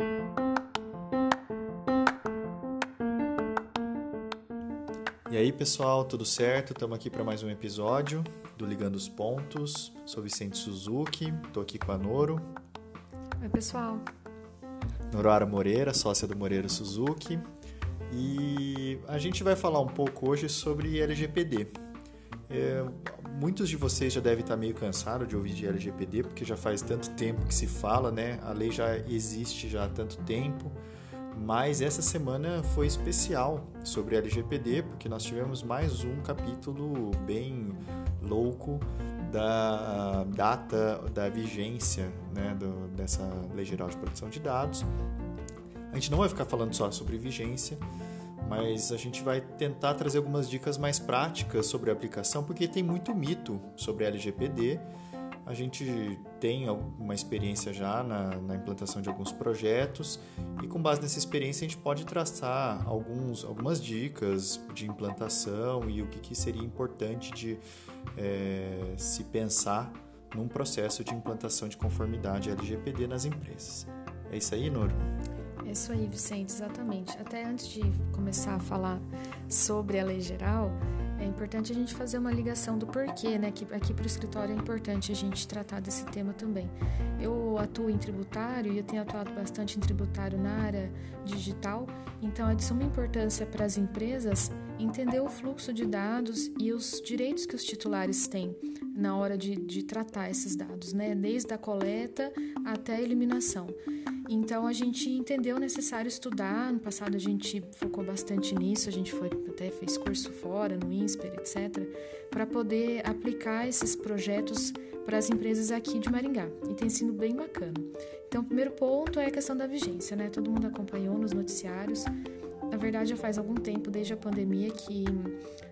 E aí, pessoal, tudo certo? Estamos aqui para mais um episódio do Ligando os Pontos. Sou Vicente Suzuki, estou aqui com a Noro. Oi, pessoal. Noroara Moreira, sócia do Moreira Suzuki. E a gente vai falar um pouco hoje sobre LGPD. É, muitos de vocês já devem estar meio cansados de ouvir de LGPD, porque já faz tanto tempo que se fala, né? A lei já existe já há tanto tempo. Mas essa semana foi especial sobre LGPD, porque nós tivemos mais um capítulo bem louco da data da vigência né, do, dessa Lei Geral de Proteção de Dados. A gente não vai ficar falando só sobre vigência, mas a gente vai tentar trazer algumas dicas mais práticas sobre a aplicação, porque tem muito mito sobre LGPD a gente tem uma experiência já na, na, implantação de alguns projetos e com base nessa experiência a gente pode traçar alguns, algumas dicas de implantação e o que, que seria importante de é, se pensar num processo de implantação de conformidade LGPD nas empresas. É isso aí, Noro? Isso aí, Vicente, exatamente. Até antes de começar a falar sobre a lei geral, é importante a gente fazer uma ligação do porquê, né? Que aqui para o escritório é importante a gente tratar desse tema também. Eu atuo em tributário e eu tenho atuado bastante em tributário na área digital, então é de suma importância para as empresas entender o fluxo de dados e os direitos que os titulares têm na hora de, de tratar esses dados, né? Desde a coleta até a eliminação. Então a gente entendeu necessário estudar. No passado a gente focou bastante nisso, a gente foi até fez curso fora, no INSPER, etc., para poder aplicar esses projetos para as empresas aqui de Maringá. E tem sido bem bacana. Então, o primeiro ponto é a questão da vigência, né? Todo mundo acompanhou nos noticiários. Na verdade, já faz algum tempo, desde a pandemia, que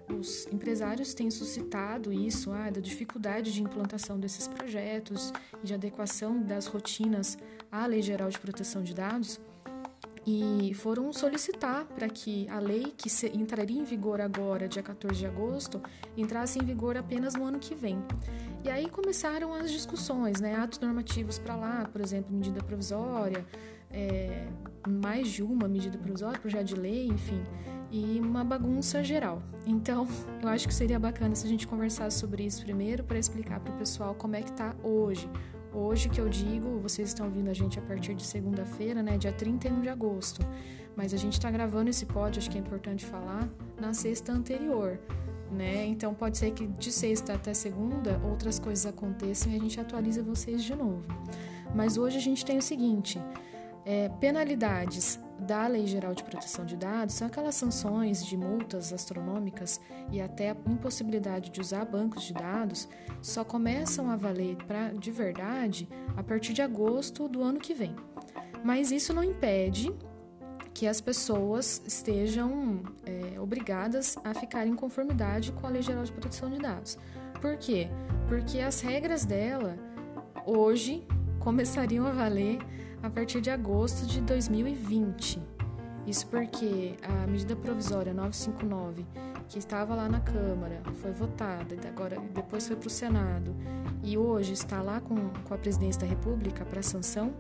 os empresários têm suscitado isso, ah, da dificuldade de implantação desses projetos e de adequação das rotinas à Lei Geral de Proteção de Dados e foram solicitar para que a lei que entraria em vigor agora, dia 14 de agosto, entrasse em vigor apenas no ano que vem. E aí começaram as discussões, né? Atos normativos para lá, por exemplo, medida provisória, é, mais de uma medida provisória, projeto de lei, enfim e uma bagunça geral. Então, eu acho que seria bacana se a gente conversasse sobre isso primeiro para explicar para o pessoal como é que está hoje. Hoje que eu digo, vocês estão ouvindo a gente a partir de segunda-feira, né, dia 31 de agosto. Mas a gente está gravando esse pod, acho que é importante falar, na sexta anterior. Né? Então pode ser que de sexta até segunda outras coisas aconteçam e a gente atualiza vocês de novo. Mas hoje a gente tem o seguinte: é, penalidades da Lei Geral de Proteção de Dados são aquelas sanções de multas astronômicas e até a impossibilidade de usar bancos de dados só começam a valer pra, de verdade a partir de agosto do ano que vem. Mas isso não impede que as pessoas estejam é, obrigadas a ficar em conformidade com a Lei Geral de Proteção de Dados. Por quê? Porque as regras dela hoje começariam a valer a partir de agosto de 2020. Isso porque a medida provisória 959, que estava lá na Câmara, foi votada, agora depois foi para o Senado e hoje está lá com, com a presidência da República para sanção.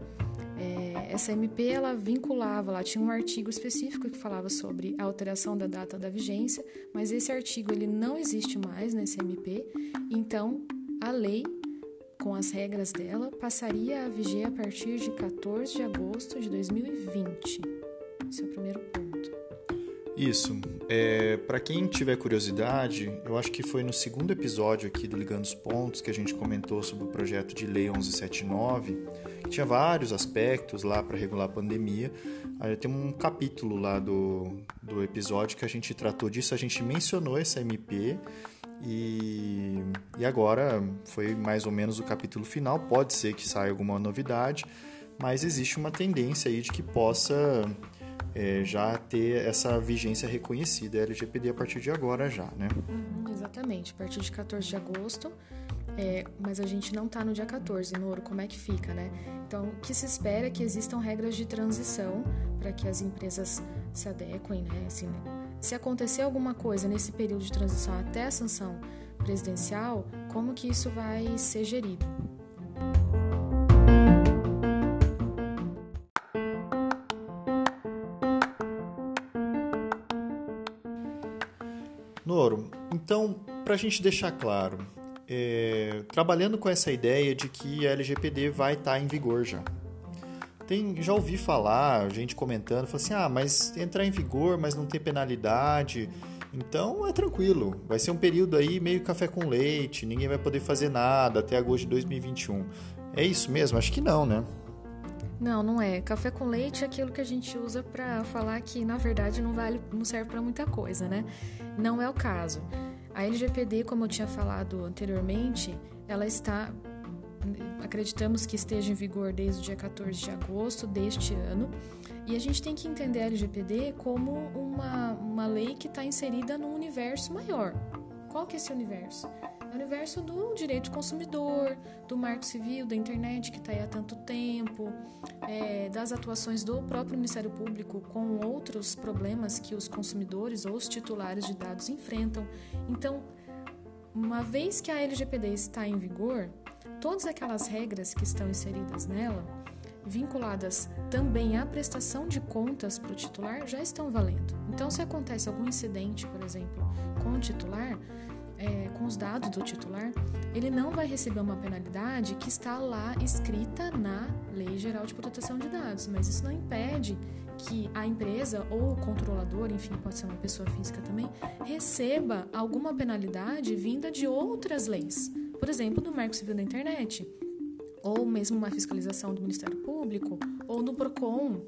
É, essa MP ela vinculava, lá tinha um artigo específico que falava sobre a alteração da data da vigência, mas esse artigo ele não existe mais nesse MP, então a lei com as regras dela, passaria a viger a partir de 14 de agosto de 2020. Esse é o primeiro ponto. Isso. É, Para quem tiver curiosidade, eu acho que foi no segundo episódio aqui do Ligando os Pontos que a gente comentou sobre o projeto de lei 1179, que tinha vários aspectos lá para regular a pandemia. Tem um capítulo lá do, do episódio que a gente tratou disso, a gente mencionou essa MP e, e agora foi mais ou menos o capítulo final. Pode ser que saia alguma novidade, mas existe uma tendência aí de que possa é, já ter essa vigência reconhecida LGPD a partir de agora já, né? Uhum, exatamente, a partir de 14 de agosto. É, mas a gente não está no dia 14, no ouro, como é que fica, né? Então, o que se espera é que existam regras de transição para que as empresas se adequem, né? Assim? Se acontecer alguma coisa nesse período de transição até a sanção presidencial, como que isso vai ser gerido? Noro, então, para a gente deixar claro, é, trabalhando com essa ideia de que a LGPD vai estar em vigor já, tem, já ouvi falar, gente comentando, falou assim, ah, mas entrar em vigor, mas não tem penalidade, então é tranquilo. Vai ser um período aí meio café com leite, ninguém vai poder fazer nada até agosto de 2021. É isso mesmo? Acho que não, né? Não, não é. Café com leite é aquilo que a gente usa para falar que na verdade não vale, não serve para muita coisa, né? Não é o caso. A LGPD, como eu tinha falado anteriormente, ela está acreditamos que esteja em vigor desde o dia 14 de agosto deste ano. E a gente tem que entender a LGPD como uma, uma lei que está inserida num universo maior. Qual que é esse universo? É o universo do direito do consumidor, do marco civil, da internet que está aí há tanto tempo, é, das atuações do próprio Ministério Público com outros problemas que os consumidores ou os titulares de dados enfrentam. Então, uma vez que a LGPD está em vigor, todas aquelas regras que estão inseridas nela, vinculadas também à prestação de contas para o titular, já estão valendo. Então, se acontece algum incidente, por exemplo, com o titular, é, com os dados do titular, ele não vai receber uma penalidade que está lá escrita na Lei Geral de Proteção de Dados, mas isso não impede que a empresa ou o controlador, enfim, pode ser uma pessoa física também, receba alguma penalidade vinda de outras leis por exemplo, do Marco Civil da Internet, ou mesmo uma fiscalização do Ministério Público, ou no PROCON.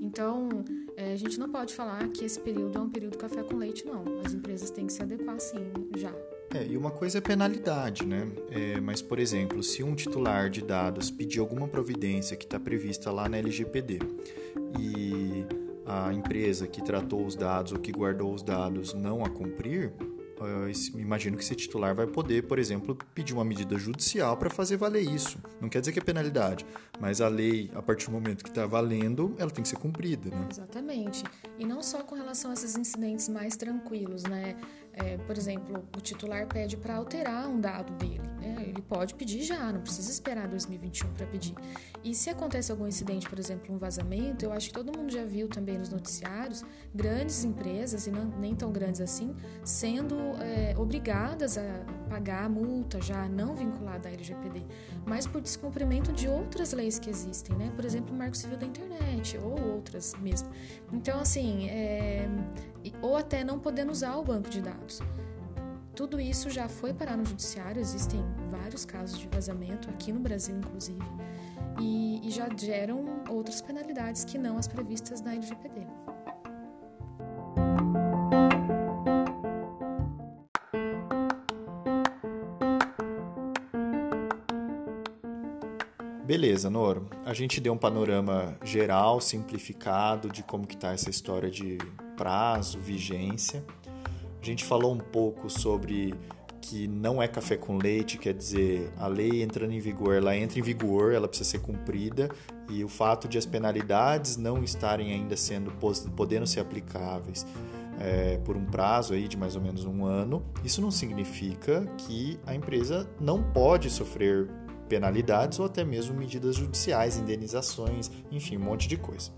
Então, é, a gente não pode falar que esse período é um período café com leite, não. As empresas têm que se adequar, sim, já. É, e uma coisa é penalidade, né? É, mas, por exemplo, se um titular de dados pedir alguma providência que está prevista lá na LGPD e a empresa que tratou os dados ou que guardou os dados não a cumprir, imagino que esse titular vai poder, por exemplo, pedir uma medida judicial para fazer valer isso. Não quer dizer que é penalidade, mas a lei, a partir do momento que está valendo, ela tem que ser cumprida, né? Exatamente. E não só com relação a esses incidentes mais tranquilos, né? É, por exemplo, o titular pede para alterar um dado dele. Né? Ele pode pedir já, não precisa esperar 2021 para pedir. E se acontece algum incidente, por exemplo, um vazamento, eu acho que todo mundo já viu também nos noticiários grandes empresas, e não, nem tão grandes assim, sendo é, obrigadas a pagar a multa já não vinculada à LGPD, mas por descumprimento de outras leis que existem, né? por exemplo, o Marco Civil da Internet ou outras mesmo. Então, assim, é, ou até não podendo usar o banco de dados. Tudo isso já foi parar no judiciário, existem vários casos de vazamento, aqui no Brasil, inclusive, e, e já geram outras penalidades que não as previstas na LGPD. Beleza, Noro. A gente deu um panorama geral, simplificado de como que está essa história de prazo, vigência. A gente falou um pouco sobre que não é café com leite, quer dizer, a lei entrando em vigor, ela entra em vigor, ela precisa ser cumprida e o fato de as penalidades não estarem ainda sendo podendo ser aplicáveis é, por um prazo aí de mais ou menos um ano, isso não significa que a empresa não pode sofrer penalidades ou até mesmo medidas judiciais, indenizações, enfim, um monte de coisa.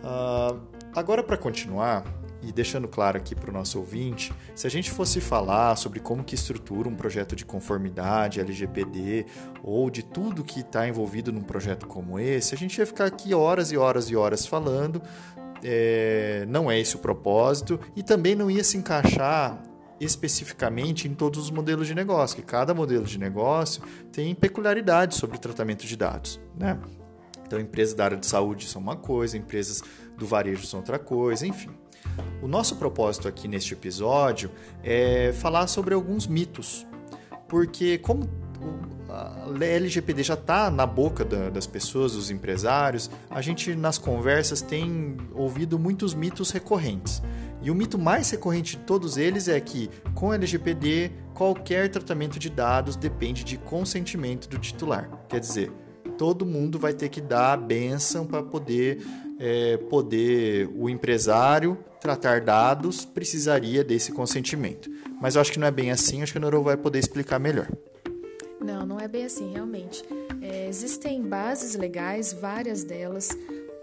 Uh, agora, para continuar, e deixando claro aqui para o nosso ouvinte, se a gente fosse falar sobre como que estrutura um projeto de conformidade LGPD ou de tudo que está envolvido num projeto como esse, a gente ia ficar aqui horas e horas e horas falando. É, não é esse o propósito e também não ia se encaixar especificamente em todos os modelos de negócio, que cada modelo de negócio tem peculiaridades sobre tratamento de dados, né? Então, empresas da área de saúde são uma coisa, empresas do varejo são outra coisa, enfim. O nosso propósito aqui neste episódio é falar sobre alguns mitos, porque como a LGPD já está na boca das pessoas, dos empresários, a gente nas conversas tem ouvido muitos mitos recorrentes. E o mito mais recorrente de todos eles é que, com LGPD, qualquer tratamento de dados depende de consentimento do titular. Quer dizer, todo mundo vai ter que dar a benção para poder, é, poder o empresário tratar dados, precisaria desse consentimento. Mas eu acho que não é bem assim, acho que a Noro vai poder explicar melhor. Não, não é bem assim, realmente. É, existem bases legais, várias delas,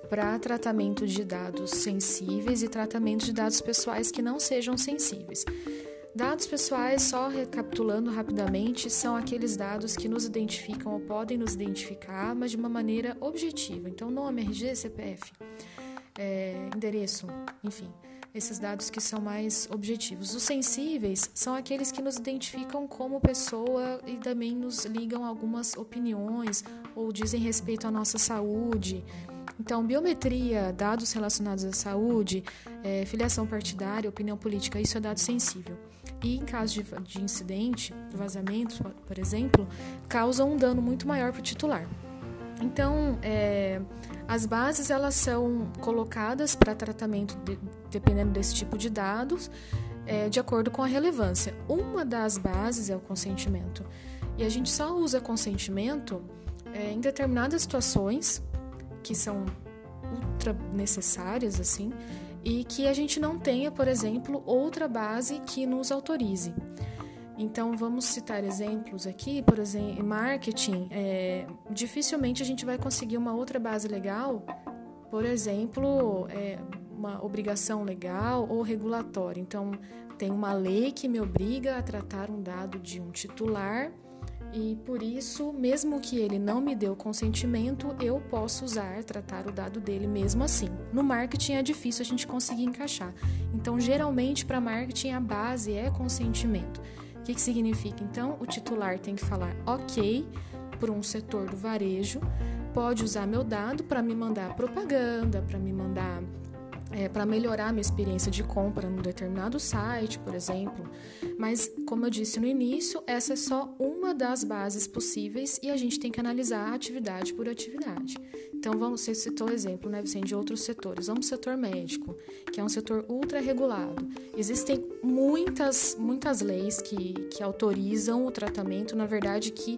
para tratamento de dados sensíveis e tratamento de dados pessoais que não sejam sensíveis. Dados pessoais, só recapitulando rapidamente, são aqueles dados que nos identificam ou podem nos identificar, mas de uma maneira objetiva. Então, nome, RG, CPF, é, endereço, enfim, esses dados que são mais objetivos. Os sensíveis são aqueles que nos identificam como pessoa e também nos ligam algumas opiniões ou dizem respeito à nossa saúde. Então, biometria, dados relacionados à saúde, é, filiação partidária, opinião política, isso é dado sensível e, em caso de, de incidente, vazamento, por exemplo, causam um dano muito maior para o titular. Então, é, as bases elas são colocadas para tratamento de, dependendo desse tipo de dados, é, de acordo com a relevância. Uma das bases é o consentimento. E a gente só usa consentimento é, em determinadas situações que são ultra necessárias, assim, e que a gente não tenha, por exemplo, outra base que nos autorize. Então, vamos citar exemplos aqui, por exemplo, em marketing, é, dificilmente a gente vai conseguir uma outra base legal, por exemplo, é, uma obrigação legal ou regulatória. Então, tem uma lei que me obriga a tratar um dado de um titular e por isso, mesmo que ele não me o consentimento, eu posso usar, tratar o dado dele mesmo assim. No marketing é difícil a gente conseguir encaixar. Então, geralmente, para marketing, a base é consentimento. O que, que significa? Então, o titular tem que falar ok para um setor do varejo, pode usar meu dado para me mandar propaganda, para me mandar é, para melhorar a minha experiência de compra num determinado site, por exemplo. Mas, como eu disse no início, essa é só uma das bases possíveis e a gente tem que analisar atividade por atividade. Então, vamos, você citou o exemplo, né, Vicente, de outros setores. Vamos ao setor médico, que é um setor ultra regulado. Existem muitas, muitas leis que, que autorizam o tratamento, na verdade, que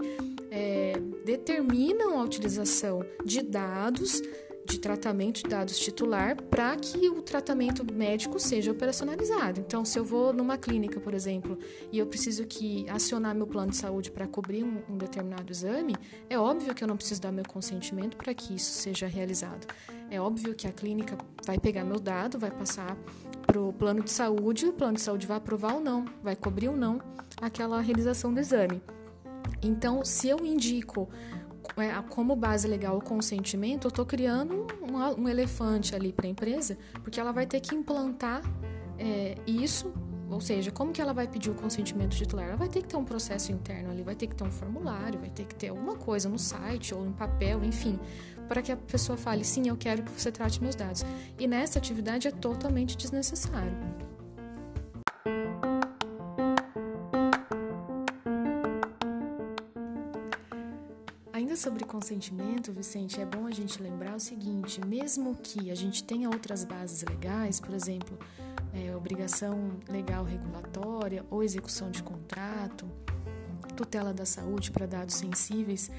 é, determinam a utilização de dados de tratamento de dados titular para que o tratamento médico seja operacionalizado. Então, se eu vou numa clínica, por exemplo, e eu preciso que acionar meu plano de saúde para cobrir um, um determinado exame, é óbvio que eu não preciso dar meu consentimento para que isso seja realizado. É óbvio que a clínica vai pegar meu dado, vai passar para o plano de saúde, o plano de saúde vai aprovar ou não, vai cobrir ou não aquela realização do exame. Então, se eu indico como base legal o consentimento, eu estou criando um, um, elefante ali para a empresa, porque ela vai ter que implantar é, isso, ou seja, como que ela vai pedir o consentimento titular? Ela vai ter que ter um processo interno ali, vai ter que ter um formulário, vai ter que ter alguma coisa no site ou em papel, enfim, para que a pessoa fale, sim, eu quero que você trate meus dados. E nessa atividade é totalmente desnecessário. Sobre consentimento, Vicente, é bom a gente lembrar o seguinte: mesmo que a gente tenha outras bases legais, por exemplo, é, obrigação legal regulatória ou execução de contrato, tutela da saúde para dados sensíveis,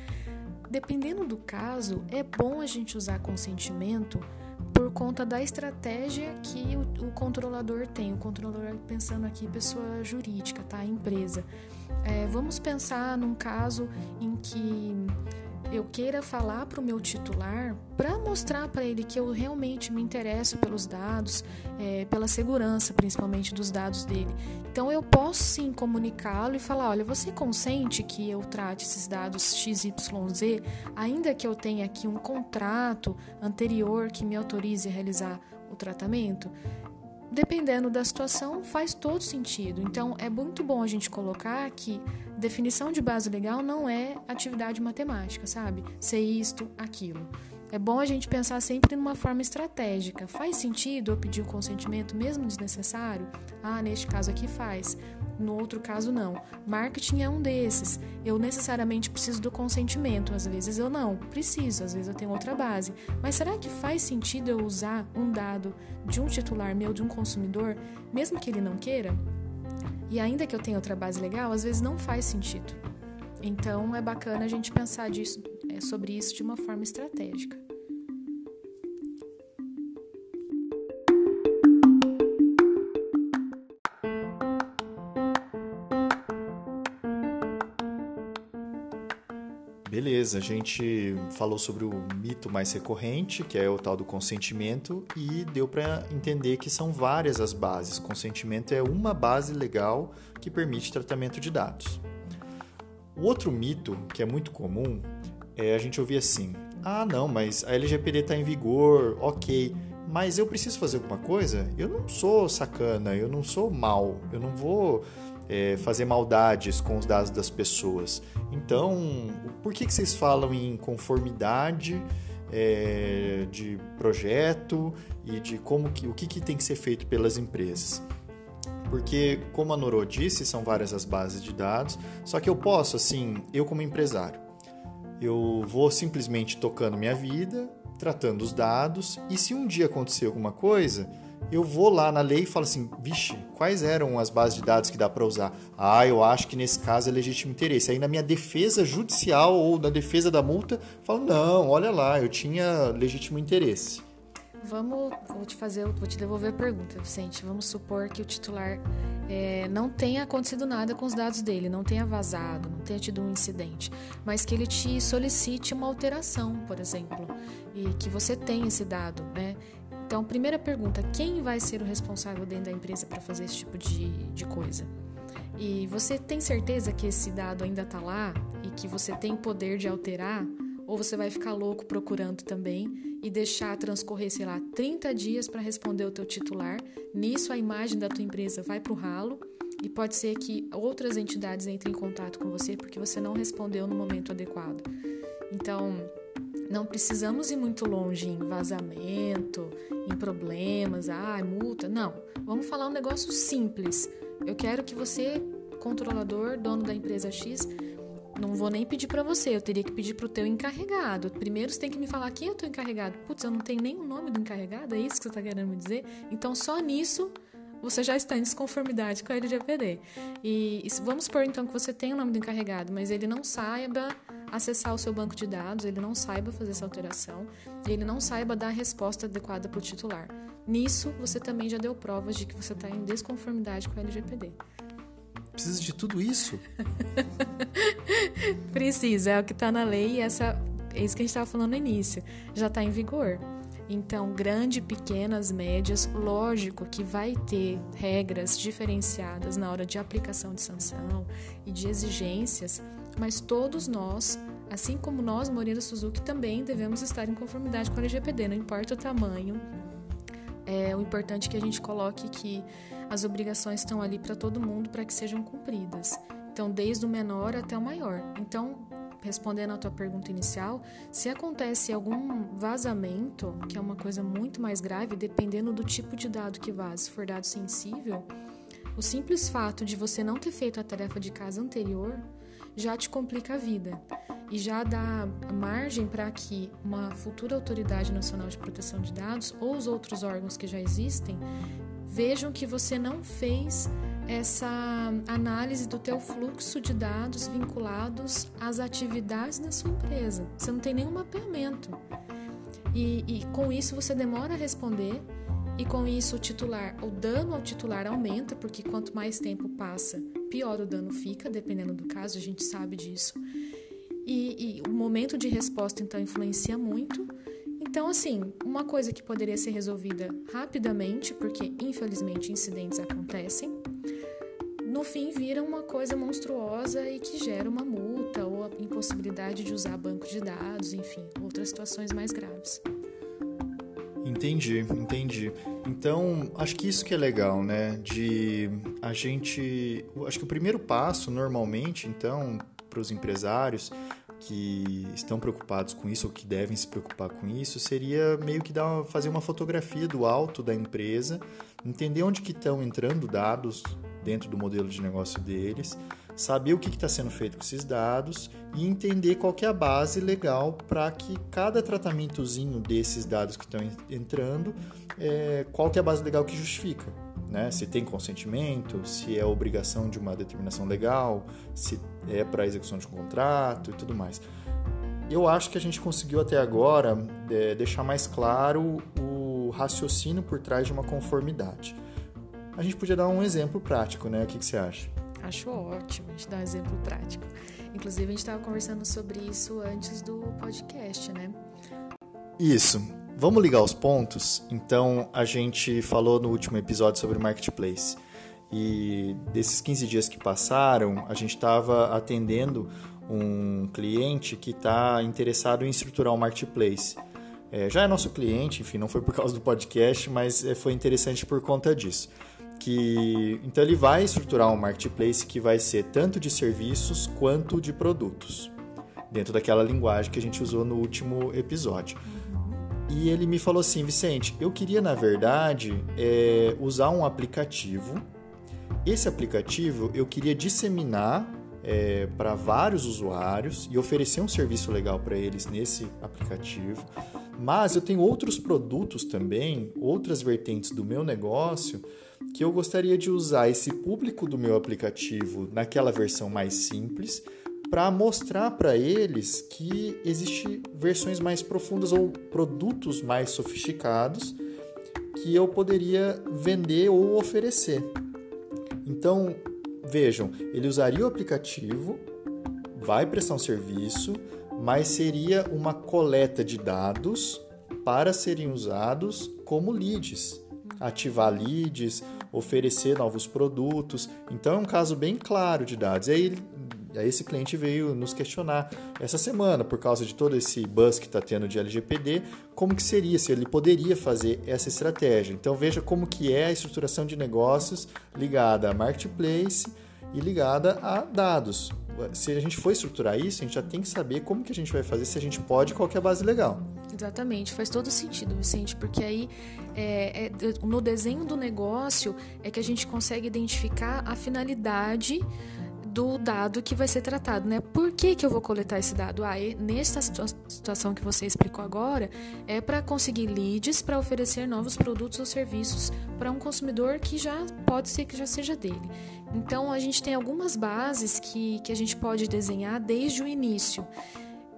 dependendo do caso, é bom a gente usar consentimento por conta da estratégia que o, o controlador tem. O controlador, pensando aqui, pessoa jurídica, tá? Empresa. É, vamos pensar num caso em que eu queira falar para o meu titular para mostrar para ele que eu realmente me interesso pelos dados, é, pela segurança principalmente dos dados dele. Então eu posso sim comunicá-lo e falar: olha, você consente que eu trate esses dados XYZ, ainda que eu tenha aqui um contrato anterior que me autorize a realizar o tratamento? Dependendo da situação, faz todo sentido. Então, é muito bom a gente colocar que definição de base legal não é atividade matemática, sabe? Ser isto, aquilo. É bom a gente pensar sempre numa forma estratégica. Faz sentido eu pedir o consentimento mesmo desnecessário? Ah, neste caso aqui faz. No outro caso, não. Marketing é um desses. Eu necessariamente preciso do consentimento. Às vezes eu não preciso, às vezes eu tenho outra base. Mas será que faz sentido eu usar um dado de um titular meu, de um consumidor, mesmo que ele não queira? E ainda que eu tenha outra base legal, às vezes não faz sentido. Então é bacana a gente pensar disso, sobre isso de uma forma estratégica. Beleza, a gente falou sobre o mito mais recorrente, que é o tal do consentimento, e deu para entender que são várias as bases. Consentimento é uma base legal que permite tratamento de dados. O outro mito, que é muito comum, é a gente ouvir assim: ah, não, mas a LGPD está em vigor, ok, mas eu preciso fazer alguma coisa? Eu não sou sacana, eu não sou mal, eu não vou é, fazer maldades com os dados das pessoas. Então, por que, que vocês falam em conformidade é, de projeto e de como que, o que, que tem que ser feito pelas empresas? Porque, como a Noro disse, são várias as bases de dados, só que eu posso, assim, eu como empresário, eu vou simplesmente tocando minha vida, tratando os dados, e se um dia acontecer alguma coisa, eu vou lá na lei e falo assim, vixe, quais eram as bases de dados que dá para usar? Ah, eu acho que nesse caso é legítimo interesse. Aí na minha defesa judicial ou na defesa da multa, falo, não, olha lá, eu tinha legítimo interesse. Vamos, vou te fazer, vou te devolver a pergunta, Vicente. Vamos supor que o titular é, não tenha acontecido nada com os dados dele, não tenha vazado, não tenha tido um incidente, mas que ele te solicite uma alteração, por exemplo, e que você tenha esse dado, né? Então, primeira pergunta: quem vai ser o responsável dentro da empresa para fazer esse tipo de, de coisa? E você tem certeza que esse dado ainda está lá e que você tem poder de alterar? Ou você vai ficar louco procurando também e deixar transcorrer, sei lá, 30 dias para responder o teu titular? Nisso a imagem da tua empresa vai para o ralo e pode ser que outras entidades entrem em contato com você porque você não respondeu no momento adequado. Então, não precisamos ir muito longe em vazamento, em problemas, ah, multa. Não. Vamos falar um negócio simples. Eu quero que você, controlador, dono da empresa X, não vou nem pedir para você, eu teria que pedir para o teu encarregado. Primeiro você tem que me falar quem é o teu encarregado. Putz, eu não tenho nem o nome do encarregado, é isso que você está querendo me dizer? Então só nisso você já está em desconformidade com a LGPD. E, e vamos supor então que você tem o nome do encarregado, mas ele não saiba acessar o seu banco de dados, ele não saiba fazer essa alteração ele não saiba dar a resposta adequada para o titular. Nisso, você também já deu provas de que você está em desconformidade com a LGPD. Precisa de tudo isso? Precisa, é o que está na lei e essa, é isso que a gente estava falando no início. Já está em vigor. Então, grande, pequenas, médias, lógico que vai ter regras diferenciadas na hora de aplicação de sanção e de exigências, mas todos nós, assim como nós, Moreira Suzuki, também devemos estar em conformidade com a LGPD, não importa o tamanho. É, o importante é que a gente coloque que as obrigações estão ali para todo mundo para que sejam cumpridas. Então, desde o menor até o maior. Então, respondendo à tua pergunta inicial, se acontece algum vazamento, que é uma coisa muito mais grave, dependendo do tipo de dado que vaza, se for dado sensível, o simples fato de você não ter feito a tarefa de casa anterior já te complica a vida e já dá margem para que uma futura autoridade nacional de proteção de dados ou os outros órgãos que já existem vejam que você não fez essa análise do teu fluxo de dados vinculados às atividades da sua empresa. Você não tem nenhum mapeamento. E, e com isso você demora a responder e com isso o titular, o dano ao titular aumenta, porque quanto mais tempo passa, pior o dano fica, dependendo do caso, a gente sabe disso. E, e o momento de resposta então influencia muito. Então, assim, uma coisa que poderia ser resolvida rapidamente, porque infelizmente incidentes acontecem, no fim vira uma coisa monstruosa e que gera uma multa ou a impossibilidade de usar banco de dados, enfim, outras situações mais graves. Entendi, entendi. Então, acho que isso que é legal, né? De a gente. Acho que o primeiro passo, normalmente, então, para os empresários que estão preocupados com isso ou que devem se preocupar com isso, seria meio que dar, fazer uma fotografia do alto da empresa, entender onde que estão entrando dados dentro do modelo de negócio deles, saber o que está sendo feito com esses dados e entender qual é a base legal para que cada tratamentozinho desses dados que estão entrando, é, qual é a base legal que justifica. Né? Se tem consentimento, se é obrigação de uma determinação legal, se é para execução de um contrato e tudo mais. Eu acho que a gente conseguiu até agora é, deixar mais claro o raciocínio por trás de uma conformidade. A gente podia dar um exemplo prático, né? O que, que você acha? Acho ótimo a gente dar um exemplo prático. Inclusive, a gente estava conversando sobre isso antes do podcast, né? Isso. Vamos ligar os pontos? Então, a gente falou no último episódio sobre marketplace. E desses 15 dias que passaram, a gente estava atendendo um cliente que está interessado em estruturar um marketplace. É, já é nosso cliente, enfim, não foi por causa do podcast, mas é, foi interessante por conta disso. Que, então ele vai estruturar um marketplace que vai ser tanto de serviços quanto de produtos, dentro daquela linguagem que a gente usou no último episódio. E ele me falou assim, Vicente, eu queria na verdade é, usar um aplicativo. Esse aplicativo eu queria disseminar é, para vários usuários e oferecer um serviço legal para eles nesse aplicativo. Mas eu tenho outros produtos também, outras vertentes do meu negócio, que eu gostaria de usar esse público do meu aplicativo naquela versão mais simples para mostrar para eles que existem versões mais profundas ou produtos mais sofisticados que eu poderia vender ou oferecer. Então, vejam, ele usaria o aplicativo, vai prestar um serviço, mas seria uma coleta de dados para serem usados como leads. Ativar leads, oferecer novos produtos. Então é um caso bem claro de dados. E aí, aí esse cliente veio nos questionar essa semana, por causa de todo esse buzz que está tendo de LGPD, como que seria, se ele poderia fazer essa estratégia. Então veja como que é a estruturação de negócios ligada a marketplace e ligada a dados se a gente for estruturar isso, a gente já tem que saber como que a gente vai fazer, se a gente pode, qual é a base legal. Exatamente, faz todo sentido, Vicente, porque aí é, é, no desenho do negócio é que a gente consegue identificar a finalidade do dado que vai ser tratado, né? Por que, que eu vou coletar esse dado? Ah, nessa situação que você explicou agora, é para conseguir leads para oferecer novos produtos ou serviços para um consumidor que já pode ser que já seja dele. Então, a gente tem algumas bases que, que a gente pode desenhar desde o início.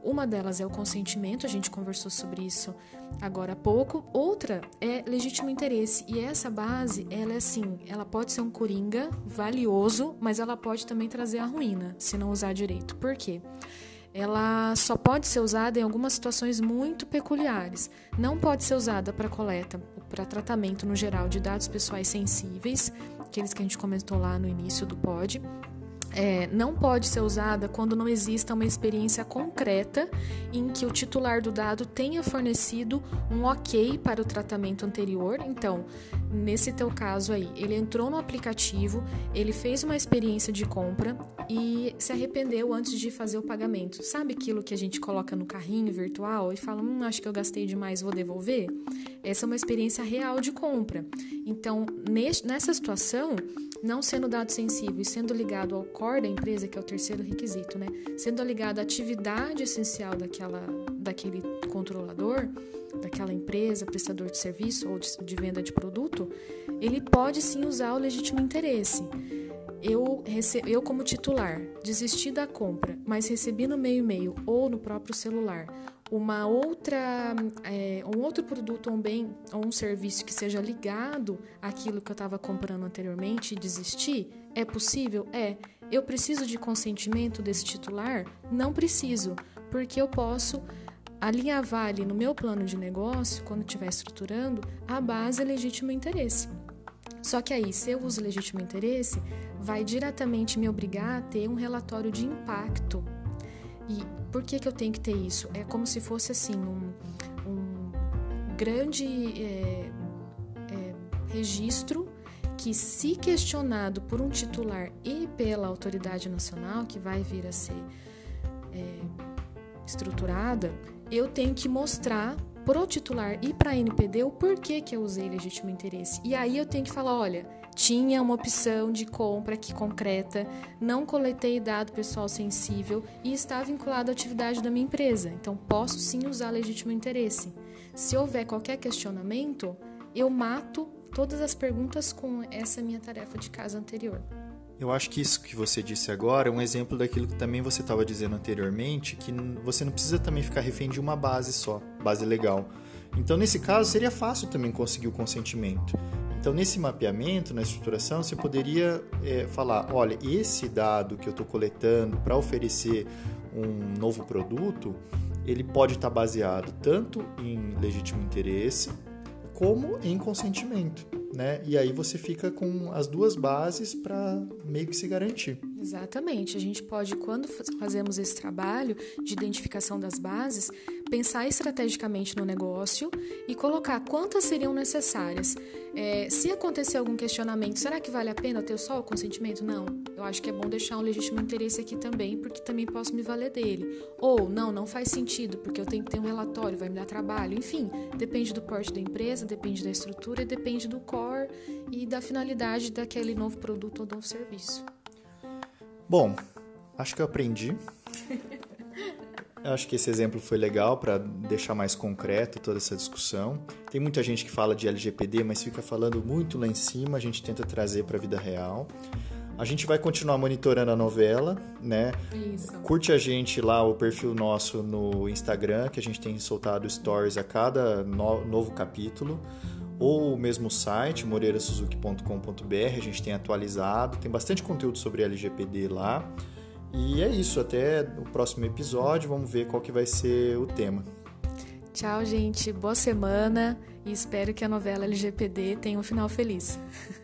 Uma delas é o consentimento, a gente conversou sobre isso agora há pouco. Outra é legítimo interesse. E essa base, ela é assim, ela pode ser um coringa valioso, mas ela pode também trazer a ruína, se não usar direito. Por quê? Ela só pode ser usada em algumas situações muito peculiares. Não pode ser usada para coleta, para tratamento no geral de dados pessoais sensíveis, aqueles que a gente comentou lá no início do pod. É, não pode ser usada quando não exista uma experiência concreta em que o titular do dado tenha fornecido um ok para o tratamento anterior. Então, nesse teu caso aí, ele entrou no aplicativo, ele fez uma experiência de compra e se arrependeu antes de fazer o pagamento. Sabe aquilo que a gente coloca no carrinho virtual e fala, hum, acho que eu gastei demais, vou devolver? Essa é uma experiência real de compra. Então, nessa situação, não sendo dado sensível e sendo ligado ao core da empresa, que é o terceiro requisito, né? Sendo ligado à atividade essencial daquela, daquele controlador, daquela empresa, prestador de serviço ou de, de venda de produto, ele pode sim usar o legítimo interesse. Eu, eu, como titular, desisti da compra, mas recebi no meio e-mail ou no próprio celular uma outra, é, um outro produto ou um bem ou um serviço que seja ligado àquilo que eu estava comprando anteriormente e desistir? É possível? É. Eu preciso de consentimento desse titular? Não preciso, porque eu posso alinhavar ali no meu plano de negócio, quando estiver estruturando, a base é legítimo interesse. Só que aí, se eu uso legítimo interesse, vai diretamente me obrigar a ter um relatório de impacto e por que, que eu tenho que ter isso? É como se fosse assim um, um grande é, é, registro que, se questionado por um titular e pela autoridade nacional, que vai vir a ser é, estruturada, eu tenho que mostrar para o titular e para a NPD o porquê que eu usei legítimo interesse. E aí eu tenho que falar, olha, tinha uma opção de compra aqui concreta, não coletei dado pessoal sensível e está vinculado à atividade da minha empresa. Então, posso sim usar legítimo interesse. Se houver qualquer questionamento, eu mato todas as perguntas com essa minha tarefa de casa anterior. Eu acho que isso que você disse agora é um exemplo daquilo que também você estava dizendo anteriormente, que você não precisa também ficar refém de uma base só, base legal. Então, nesse caso, seria fácil também conseguir o consentimento. Então, nesse mapeamento, na estruturação, você poderia é, falar: olha, esse dado que eu estou coletando para oferecer um novo produto, ele pode estar tá baseado tanto em legítimo interesse como em consentimento né? E aí você fica com as duas bases para meio que se garantir. Exatamente. A gente pode, quando fazemos esse trabalho de identificação das bases, pensar estrategicamente no negócio e colocar quantas seriam necessárias. É, se acontecer algum questionamento, será que vale a pena ter só o consentimento? Não. Eu acho que é bom deixar um legítimo interesse aqui também, porque também posso me valer dele. Ou, não, não faz sentido, porque eu tenho que ter um relatório, vai me dar trabalho. Enfim, depende do porte da empresa, depende da estrutura depende do core e da finalidade daquele novo produto ou novo serviço. Bom, acho que eu aprendi. Eu acho que esse exemplo foi legal para deixar mais concreto toda essa discussão. Tem muita gente que fala de LGPD, mas fica falando muito lá em cima, a gente tenta trazer para a vida real. A gente vai continuar monitorando a novela, né? Isso. Curte a gente lá, o perfil nosso no Instagram, que a gente tem soltado stories a cada no novo capítulo. Ou o mesmo site, moreirasuzuki.com.br, a gente tem atualizado, tem bastante conteúdo sobre LGPD lá. E é isso, até o próximo episódio, vamos ver qual que vai ser o tema. Tchau, gente. Boa semana e espero que a novela LGPD tenha um final feliz.